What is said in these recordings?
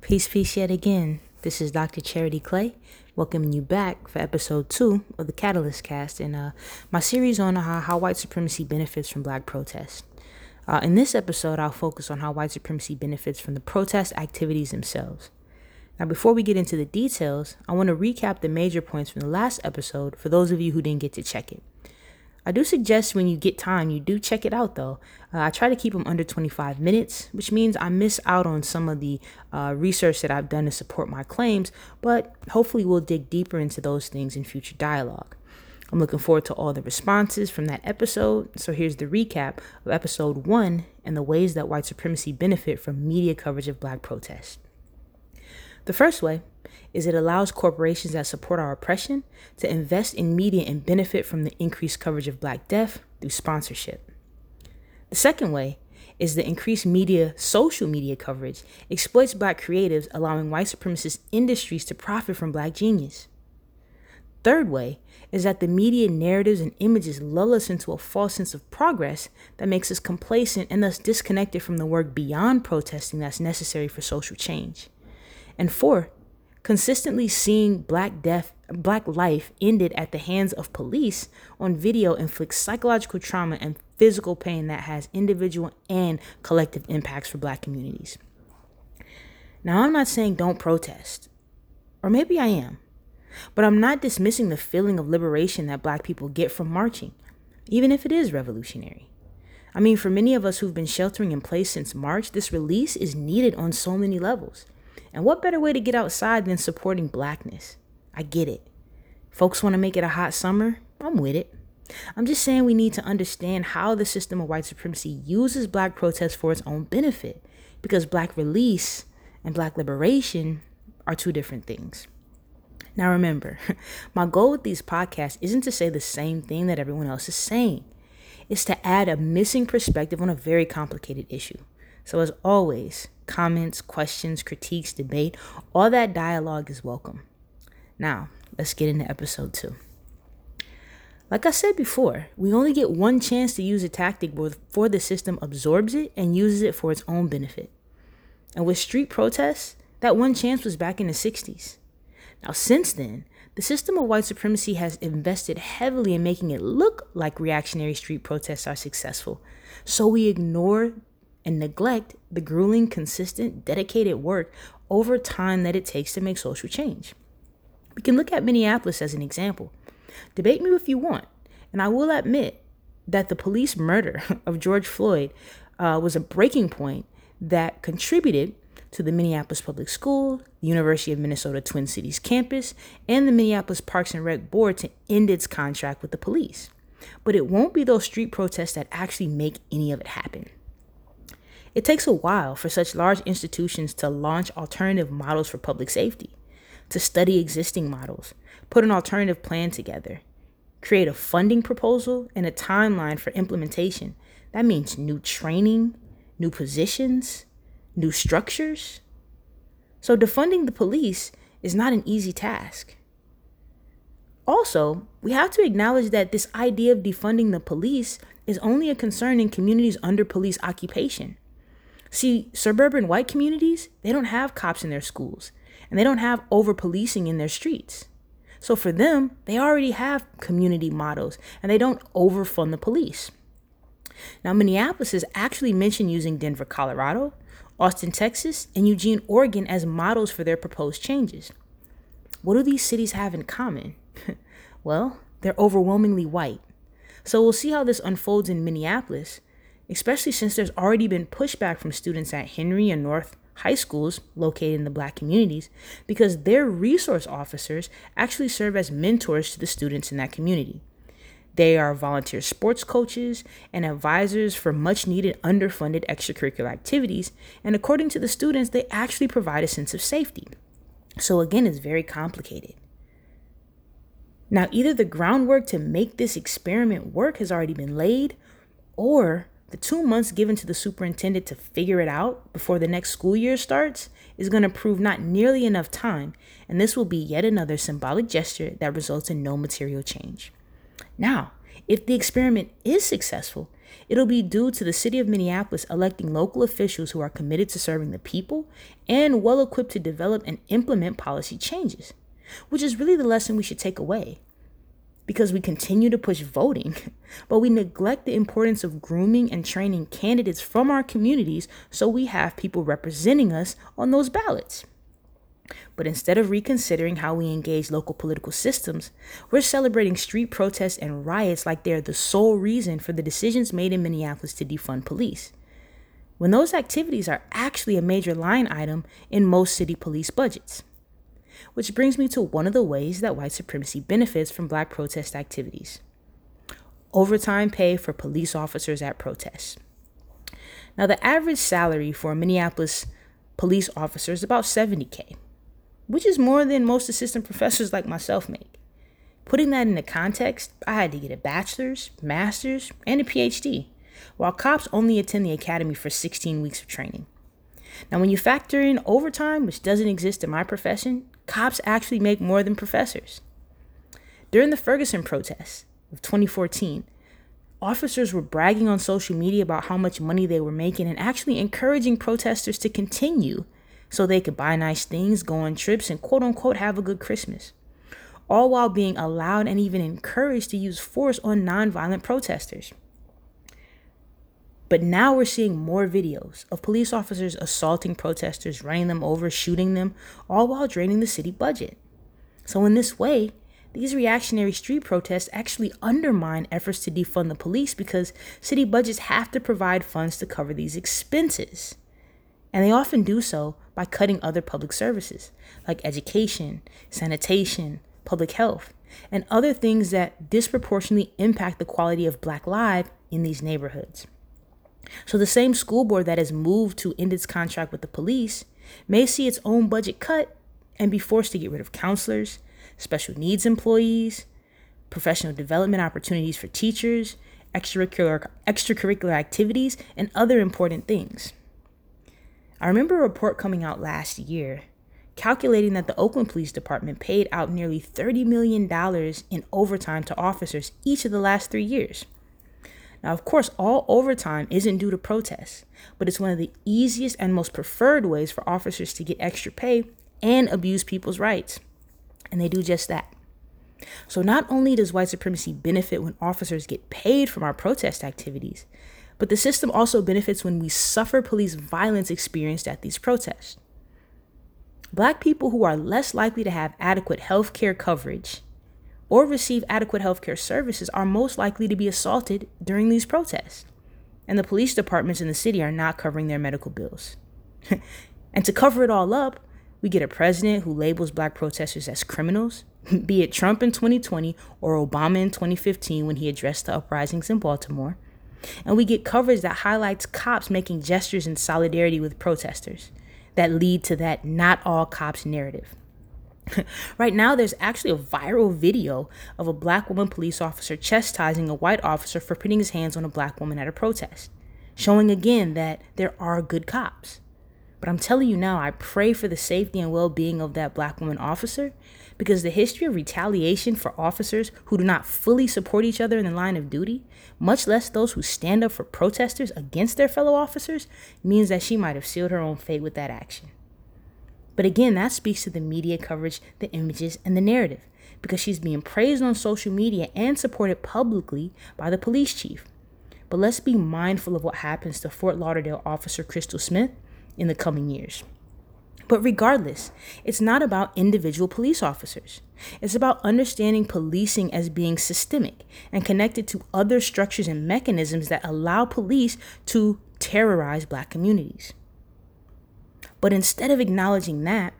Peace, peace yet again. This is Dr. Charity Clay, welcoming you back for episode two of the Catalyst Cast and uh, my series on how, how white supremacy benefits from black protest. Uh, in this episode, I'll focus on how white supremacy benefits from the protest activities themselves. Now, before we get into the details, I want to recap the major points from the last episode for those of you who didn't get to check it. I do suggest when you get time, you do check it out though. Uh, I try to keep them under 25 minutes, which means I miss out on some of the uh, research that I've done to support my claims, but hopefully we'll dig deeper into those things in future dialogue. I'm looking forward to all the responses from that episode. So here's the recap of episode one and the ways that white supremacy benefit from media coverage of black protests. The first way is it allows corporations that support our oppression to invest in media and benefit from the increased coverage of Black death through sponsorship. The second way is the increased media, social media coverage exploits black creatives, allowing white supremacist industries to profit from black genius. Third way is that the media narratives and images lull us into a false sense of progress that makes us complacent and thus disconnected from the work beyond protesting that's necessary for social change. And fourth, consistently seeing black death black life ended at the hands of police on video inflicts psychological trauma and physical pain that has individual and collective impacts for black communities. Now i'm not saying don't protest or maybe i am but i'm not dismissing the feeling of liberation that black people get from marching even if it is revolutionary. I mean for many of us who've been sheltering in place since march this release is needed on so many levels and what better way to get outside than supporting blackness? I get it. Folks want to make it a hot summer. I'm with it. I'm just saying we need to understand how the system of white supremacy uses black protest for its own benefit because black release and black liberation are two different things. Now, remember, my goal with these podcasts isn't to say the same thing that everyone else is saying, it's to add a missing perspective on a very complicated issue. So, as always, comments, questions, critiques, debate, all that dialogue is welcome. Now, let's get into episode two. Like I said before, we only get one chance to use a tactic before the system absorbs it and uses it for its own benefit. And with street protests, that one chance was back in the 60s. Now, since then, the system of white supremacy has invested heavily in making it look like reactionary street protests are successful. So we ignore and neglect the grueling, consistent, dedicated work over time that it takes to make social change. We can look at Minneapolis as an example. Debate me if you want, and I will admit that the police murder of George Floyd uh, was a breaking point that contributed to the Minneapolis Public School, the University of Minnesota Twin Cities campus, and the Minneapolis Parks and Rec Board to end its contract with the police. But it won't be those street protests that actually make any of it happen. It takes a while for such large institutions to launch alternative models for public safety, to study existing models, put an alternative plan together, create a funding proposal, and a timeline for implementation. That means new training, new positions, new structures. So, defunding the police is not an easy task. Also, we have to acknowledge that this idea of defunding the police is only a concern in communities under police occupation. See, suburban white communities, they don't have cops in their schools and they don't have over policing in their streets. So for them, they already have community models and they don't overfund the police. Now, Minneapolis has actually mentioned using Denver, Colorado, Austin, Texas, and Eugene, Oregon as models for their proposed changes. What do these cities have in common? well, they're overwhelmingly white. So we'll see how this unfolds in Minneapolis especially since there's already been pushback from students at Henry and North high schools located in the black communities because their resource officers actually serve as mentors to the students in that community. They are volunteer sports coaches and advisors for much needed underfunded extracurricular activities, and according to the students, they actually provide a sense of safety. So, again, it's very complicated. Now, either the groundwork to make this experiment work has already been laid, or the two months given to the superintendent to figure it out before the next school year starts is going to prove not nearly enough time, and this will be yet another symbolic gesture that results in no material change. Now, if the experiment is successful, it'll be due to the city of Minneapolis electing local officials who are committed to serving the people and well equipped to develop and implement policy changes, which is really the lesson we should take away. Because we continue to push voting, but we neglect the importance of grooming and training candidates from our communities so we have people representing us on those ballots. But instead of reconsidering how we engage local political systems, we're celebrating street protests and riots like they're the sole reason for the decisions made in Minneapolis to defund police. When those activities are actually a major line item in most city police budgets. Which brings me to one of the ways that white supremacy benefits from black protest activities overtime pay for police officers at protests. Now, the average salary for a Minneapolis police officer is about 70K which is more than most assistant professors like myself make. Putting that into context, I had to get a bachelor's, master's, and a PhD, while cops only attend the academy for 16 weeks of training. Now, when you factor in overtime, which doesn't exist in my profession, cops actually make more than professors. During the Ferguson protests of 2014, officers were bragging on social media about how much money they were making and actually encouraging protesters to continue so they could buy nice things, go on trips, and quote unquote have a good Christmas. All while being allowed and even encouraged to use force on nonviolent protesters. But now we're seeing more videos of police officers assaulting protesters, running them over, shooting them, all while draining the city budget. So, in this way, these reactionary street protests actually undermine efforts to defund the police because city budgets have to provide funds to cover these expenses. And they often do so by cutting other public services like education, sanitation, public health, and other things that disproportionately impact the quality of Black life in these neighborhoods. So, the same school board that has moved to end its contract with the police may see its own budget cut and be forced to get rid of counselors, special needs employees, professional development opportunities for teachers, extracurricular, extracurricular activities, and other important things. I remember a report coming out last year calculating that the Oakland Police Department paid out nearly $30 million in overtime to officers each of the last three years. Now, of course, all overtime isn't due to protests, but it's one of the easiest and most preferred ways for officers to get extra pay and abuse people's rights. And they do just that. So, not only does white supremacy benefit when officers get paid from our protest activities, but the system also benefits when we suffer police violence experienced at these protests. Black people who are less likely to have adequate health care coverage or receive adequate healthcare services are most likely to be assaulted during these protests. And the police departments in the city are not covering their medical bills. and to cover it all up, we get a president who labels black protesters as criminals, be it Trump in 2020 or Obama in 2015 when he addressed the uprisings in Baltimore. And we get coverage that highlights cops making gestures in solidarity with protesters that lead to that not all cops narrative. right now, there's actually a viral video of a black woman police officer chastising a white officer for putting his hands on a black woman at a protest, showing again that there are good cops. But I'm telling you now, I pray for the safety and well being of that black woman officer because the history of retaliation for officers who do not fully support each other in the line of duty, much less those who stand up for protesters against their fellow officers, means that she might have sealed her own fate with that action. But again, that speaks to the media coverage, the images, and the narrative because she's being praised on social media and supported publicly by the police chief. But let's be mindful of what happens to Fort Lauderdale officer Crystal Smith in the coming years. But regardless, it's not about individual police officers. It's about understanding policing as being systemic and connected to other structures and mechanisms that allow police to terrorize black communities. But instead of acknowledging that,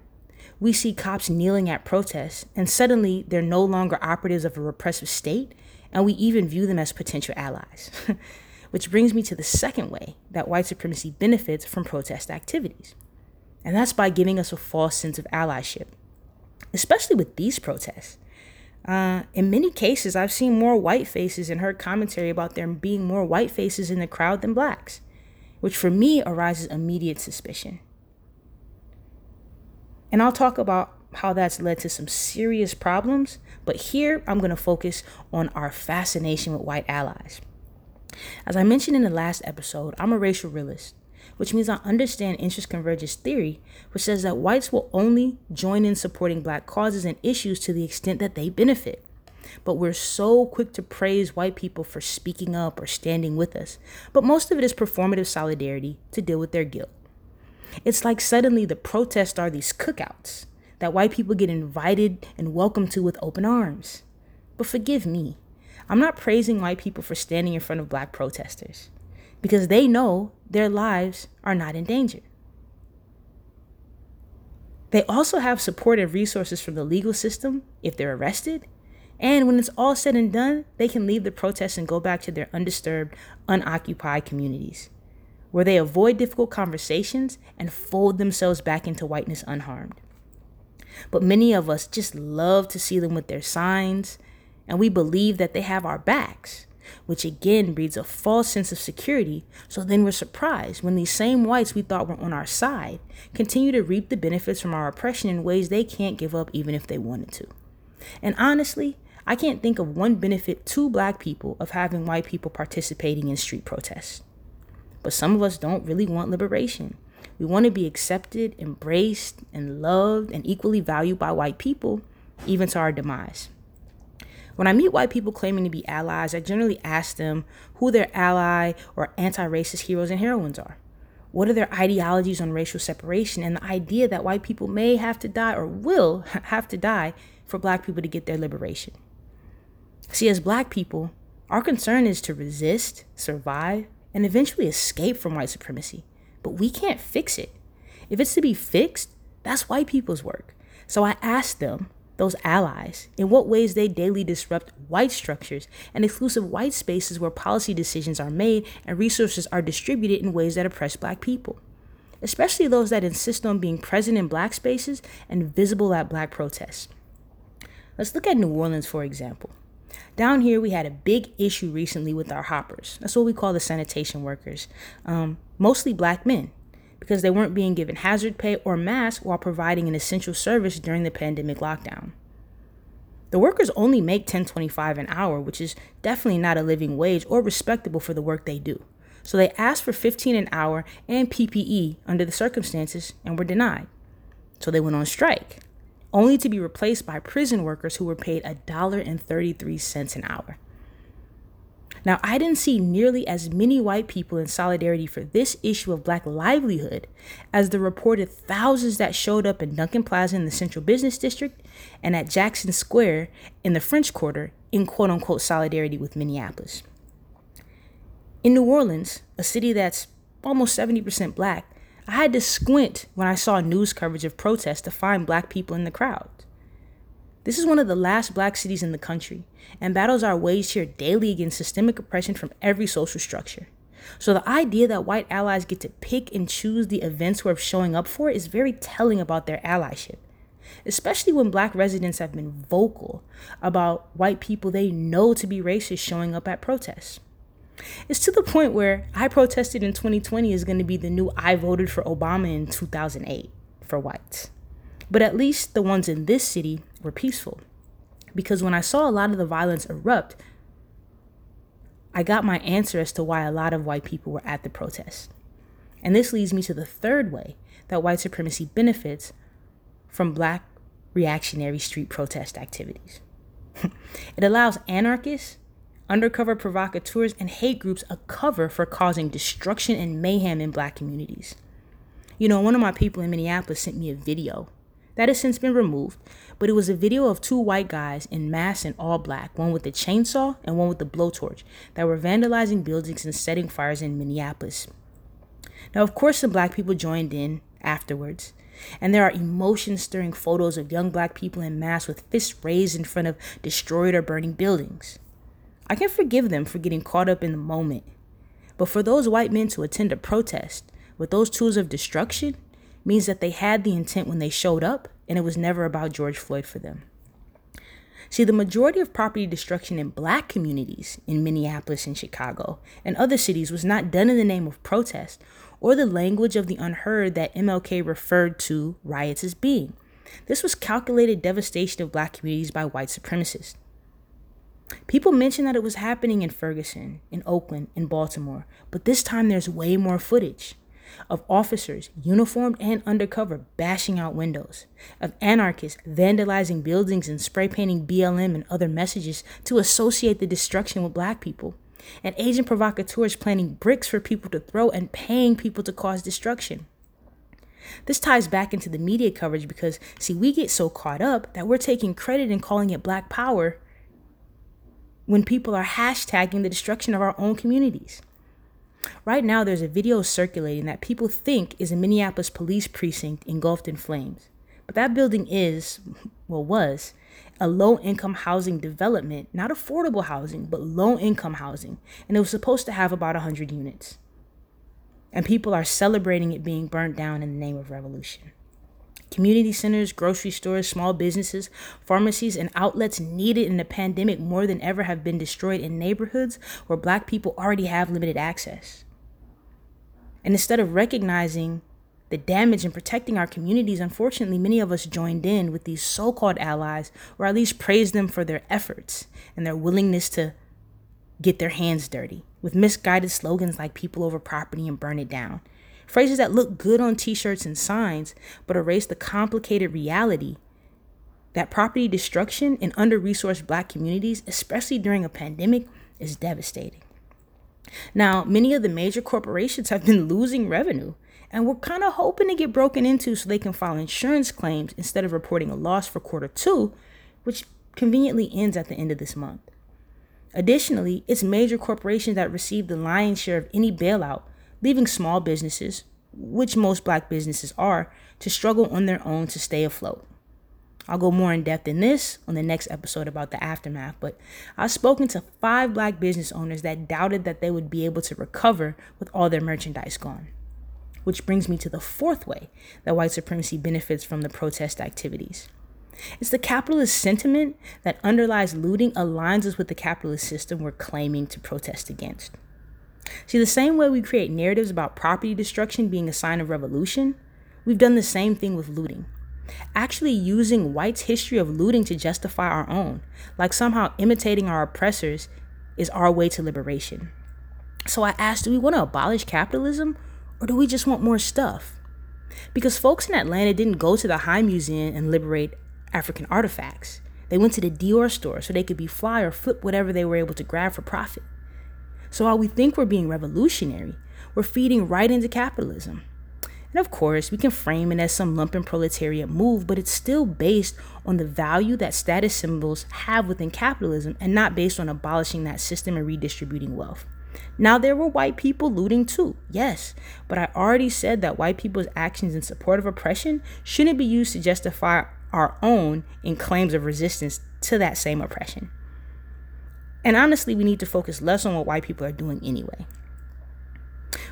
we see cops kneeling at protests, and suddenly they're no longer operatives of a repressive state, and we even view them as potential allies. Which brings me to the second way that white supremacy benefits from protest activities and that's by giving us a false sense of allyship, especially with these protests. Uh, in many cases, I've seen more white faces and heard commentary about there being more white faces in the crowd than blacks, which for me arises immediate suspicion. And I'll talk about how that's led to some serious problems, but here I'm going to focus on our fascination with white allies. As I mentioned in the last episode, I'm a racial realist, which means I understand interest convergence theory, which says that whites will only join in supporting black causes and issues to the extent that they benefit. But we're so quick to praise white people for speaking up or standing with us. But most of it is performative solidarity to deal with their guilt. It's like suddenly the protests are these cookouts that white people get invited and welcomed to with open arms. But forgive me, I'm not praising white people for standing in front of black protesters because they know their lives are not in danger. They also have support and resources from the legal system if they're arrested. And when it's all said and done, they can leave the protests and go back to their undisturbed, unoccupied communities, where they avoid difficult conversations and fold themselves back into whiteness unharmed. But many of us just love to see them with their signs, and we believe that they have our backs which again breeds a false sense of security. So then we're surprised when these same whites we thought were on our side continue to reap the benefits from our oppression in ways they can't give up even if they wanted to. And honestly, I can't think of one benefit to black people of having white people participating in street protests. But some of us don't really want liberation. We want to be accepted, embraced, and loved and equally valued by white people, even to our demise. When I meet white people claiming to be allies, I generally ask them who their ally or anti racist heroes and heroines are. What are their ideologies on racial separation and the idea that white people may have to die or will have to die for black people to get their liberation? See, as black people, our concern is to resist, survive, and eventually escape from white supremacy. But we can't fix it. If it's to be fixed, that's white people's work. So I ask them those allies, in what ways they daily disrupt white structures and exclusive white spaces where policy decisions are made and resources are distributed in ways that oppress black people, especially those that insist on being present in black spaces and visible at black protests. Let's look at New Orleans, for example. Down here, we had a big issue recently with our hoppers. That's what we call the sanitation workers, um, mostly black men because they weren't being given hazard pay or masks while providing an essential service during the pandemic lockdown. The workers only make 10.25 an hour, which is definitely not a living wage or respectable for the work they do. So they asked for 15 an hour and PPE under the circumstances and were denied. So they went on strike, only to be replaced by prison workers who were paid $1.33 an hour. Now, I didn't see nearly as many white people in solidarity for this issue of black livelihood as the reported thousands that showed up in Duncan Plaza in the Central Business District and at Jackson Square in the French Quarter in quote unquote solidarity with Minneapolis. In New Orleans, a city that's almost 70% black, I had to squint when I saw news coverage of protests to find black people in the crowd. This is one of the last black cities in the country, and battles are waged here daily against systemic oppression from every social structure. So the idea that white allies get to pick and choose the events worth showing up for is very telling about their allyship, especially when black residents have been vocal about white people they know to be racist showing up at protests. It's to the point where I protested in 2020 is going to be the new I voted for Obama in 2008 for whites. But at least the ones in this city were peaceful. Because when I saw a lot of the violence erupt, I got my answer as to why a lot of white people were at the protest. And this leads me to the third way that white supremacy benefits from black reactionary street protest activities. it allows anarchists, undercover provocateurs, and hate groups a cover for causing destruction and mayhem in black communities. You know, one of my people in Minneapolis sent me a video that has since been removed, but it was a video of two white guys in masks and all black, one with a chainsaw and one with a blowtorch, that were vandalizing buildings and setting fires in Minneapolis. Now, of course, some black people joined in afterwards, and there are emotion stirring photos of young black people in masks with fists raised in front of destroyed or burning buildings. I can forgive them for getting caught up in the moment, but for those white men to attend a protest with those tools of destruction, means that they had the intent when they showed up and it was never about George Floyd for them. See, the majority of property destruction in black communities in Minneapolis and Chicago and other cities was not done in the name of protest or the language of the unheard that MLK referred to riots as being. This was calculated devastation of black communities by white supremacists. People mention that it was happening in Ferguson, in Oakland, in Baltimore, but this time there's way more footage of officers, uniformed and undercover, bashing out windows, of anarchists vandalizing buildings and spray painting BLM and other messages to associate the destruction with black people, and agent provocateurs planting bricks for people to throw and paying people to cause destruction. This ties back into the media coverage because, see, we get so caught up that we're taking credit and calling it black power when people are hashtagging the destruction of our own communities. Right now, there's a video circulating that people think is a Minneapolis police precinct engulfed in flames. But that building is, well, was, a low income housing development, not affordable housing, but low income housing. And it was supposed to have about 100 units. And people are celebrating it being burnt down in the name of revolution. Community centers, grocery stores, small businesses, pharmacies, and outlets needed in the pandemic more than ever have been destroyed in neighborhoods where black people already have limited access. And instead of recognizing the damage and protecting our communities, unfortunately, many of us joined in with these so called allies, or at least praised them for their efforts and their willingness to get their hands dirty with misguided slogans like people over property and burn it down Phrases that look good on t shirts and signs, but erase the complicated reality that property destruction in under resourced black communities, especially during a pandemic, is devastating. Now, many of the major corporations have been losing revenue, and we're kind of hoping to get broken into so they can file insurance claims instead of reporting a loss for quarter two, which conveniently ends at the end of this month. Additionally, it's major corporations that receive the lion's share of any bailout leaving small businesses, which most black businesses are, to struggle on their own to stay afloat. I'll go more in depth in this on the next episode about the aftermath, but I've spoken to five black business owners that doubted that they would be able to recover with all their merchandise gone. Which brings me to the fourth way that white supremacy benefits from the protest activities. It's the capitalist sentiment that underlies looting aligns us with the capitalist system we're claiming to protest against. See, the same way we create narratives about property destruction being a sign of revolution, we've done the same thing with looting. Actually, using whites' history of looting to justify our own, like somehow imitating our oppressors, is our way to liberation. So I asked, do we want to abolish capitalism or do we just want more stuff? Because folks in Atlanta didn't go to the High Museum and liberate African artifacts. They went to the Dior store so they could be fly or flip whatever they were able to grab for profit. So while we think we're being revolutionary, we're feeding right into capitalism. And of course, we can frame it as some lumpen proletariat move, but it's still based on the value that status symbols have within capitalism and not based on abolishing that system and redistributing wealth. Now, there were white people looting too, yes, but I already said that white people's actions in support of oppression shouldn't be used to justify our own in claims of resistance to that same oppression. And honestly, we need to focus less on what white people are doing anyway.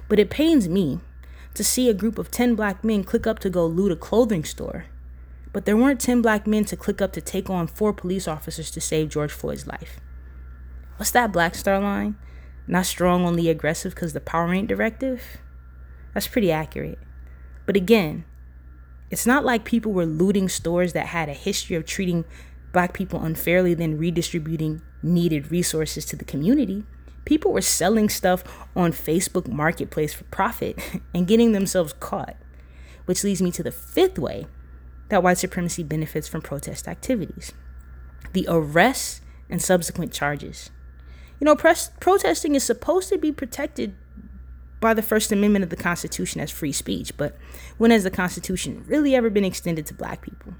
But it pains me to see a group of 10 black men click up to go loot a clothing store, but there weren't 10 black men to click up to take on four police officers to save George Floyd's life. What's that Black Star line? Not strong, only aggressive because the power ain't directive? That's pretty accurate. But again, it's not like people were looting stores that had a history of treating black people unfairly, then redistributing needed resources to the community. People were selling stuff on Facebook Marketplace for profit and getting themselves caught. Which leads me to the fifth way that white supremacy benefits from protest activities the arrests and subsequent charges. You know, pres- protesting is supposed to be protected by the First Amendment of the Constitution as free speech, but when has the Constitution really ever been extended to black people?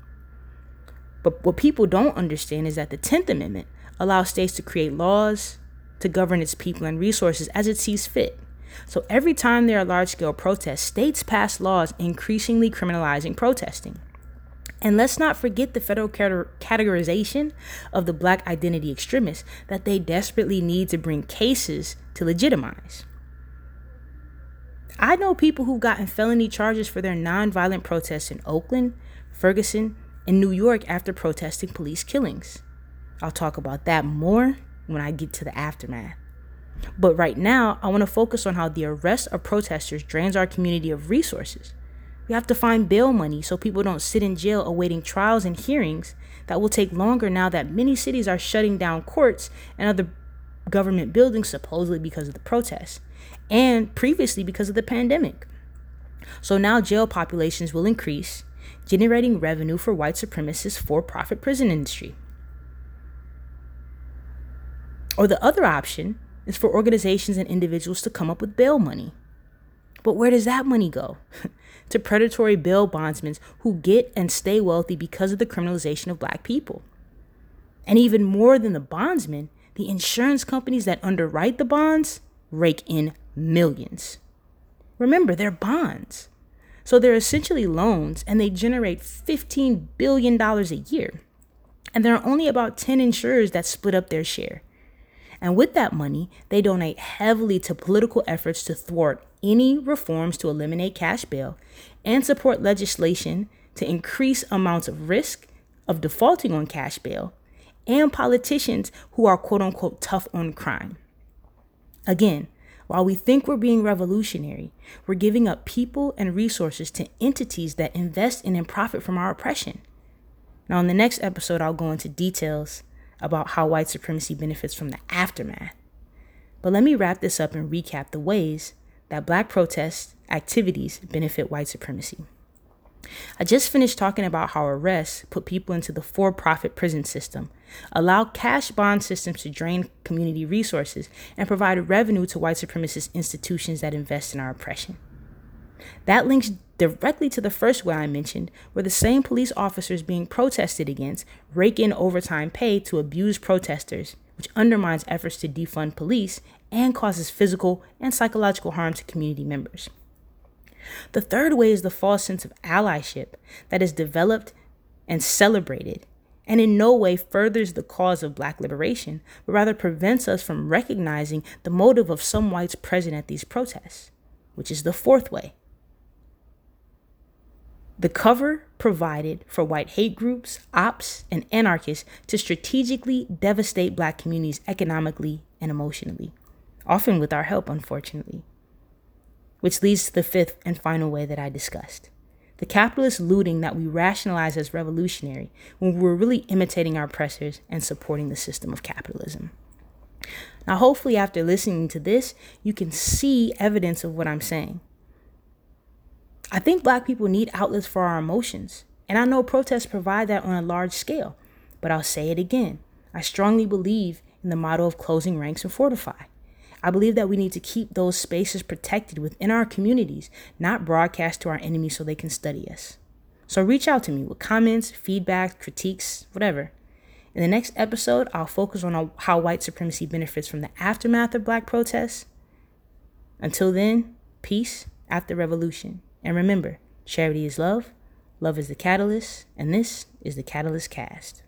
But what people don't understand is that the 10th Amendment allows states to create laws to govern its people and resources as it sees fit. So every time there are large scale protests, states pass laws increasingly criminalizing protesting. And let's not forget the federal categorization of the black identity extremists that they desperately need to bring cases to legitimize. I know people who've gotten felony charges for their nonviolent protests in Oakland, Ferguson, and New York after protesting police killings. I'll talk about that more when I get to the aftermath. But right now, I want to focus on how the arrest of protesters drains our community of resources, We have to find bail money so people don't sit in jail awaiting trials and hearings that will take longer now that many cities are shutting down courts and other government buildings supposedly because of the protests and previously because of the pandemic. So now jail populations will increase, generating revenue for white supremacists' for profit prison industry. Or the other option is for organizations and individuals to come up with bail money. But where does that money go? to predatory bail bondsmen who get and stay wealthy because of the criminalization of black people. And even more than the bondsmen, the insurance companies that underwrite the bonds rake in millions. Remember, they're bonds. So they're essentially loans and they generate $15 billion a year. And there are only about 10 insurers that split up their share. And with that money, they donate heavily to political efforts to thwart any reforms to eliminate cash bail and support legislation to increase amounts of risk of defaulting on cash bail and politicians who are quote unquote tough on crime. Again, while we think we're being revolutionary, we're giving up people and resources to entities that invest in and profit from our oppression. Now, in the next episode, I'll go into details about how white supremacy benefits from the aftermath. But let me wrap this up and recap the ways that black protest activities benefit white supremacy. I just finished talking about how arrests put people into the for profit prison system, allow cash bond systems to drain community resources, and provide revenue to white supremacist institutions that invest in our oppression. That links directly to the first way I mentioned, where the same police officers being protested against rake in overtime pay to abuse protesters, which undermines efforts to defund police and causes physical and psychological harm to community members. The third way is the false sense of allyship that is developed and celebrated and in no way furthers the cause of black liberation, but rather prevents us from recognizing the motive of some whites present at these protests, which is the fourth way. The cover provided for white hate groups, ops, and anarchists to strategically devastate black communities economically and emotionally, often with our help, unfortunately. Which leads to the fifth and final way that I discussed the capitalist looting that we rationalize as revolutionary when we're really imitating our oppressors and supporting the system of capitalism. Now, hopefully, after listening to this, you can see evidence of what I'm saying. I think black people need outlets for our emotions, and I know protests provide that on a large scale. But I'll say it again I strongly believe in the motto of closing ranks and fortify. I believe that we need to keep those spaces protected within our communities, not broadcast to our enemies so they can study us. So reach out to me with comments, feedback, critiques, whatever. In the next episode, I'll focus on how white supremacy benefits from the aftermath of black protests. Until then, peace after revolution. And remember, charity is love, love is the catalyst, and this is the Catalyst Cast.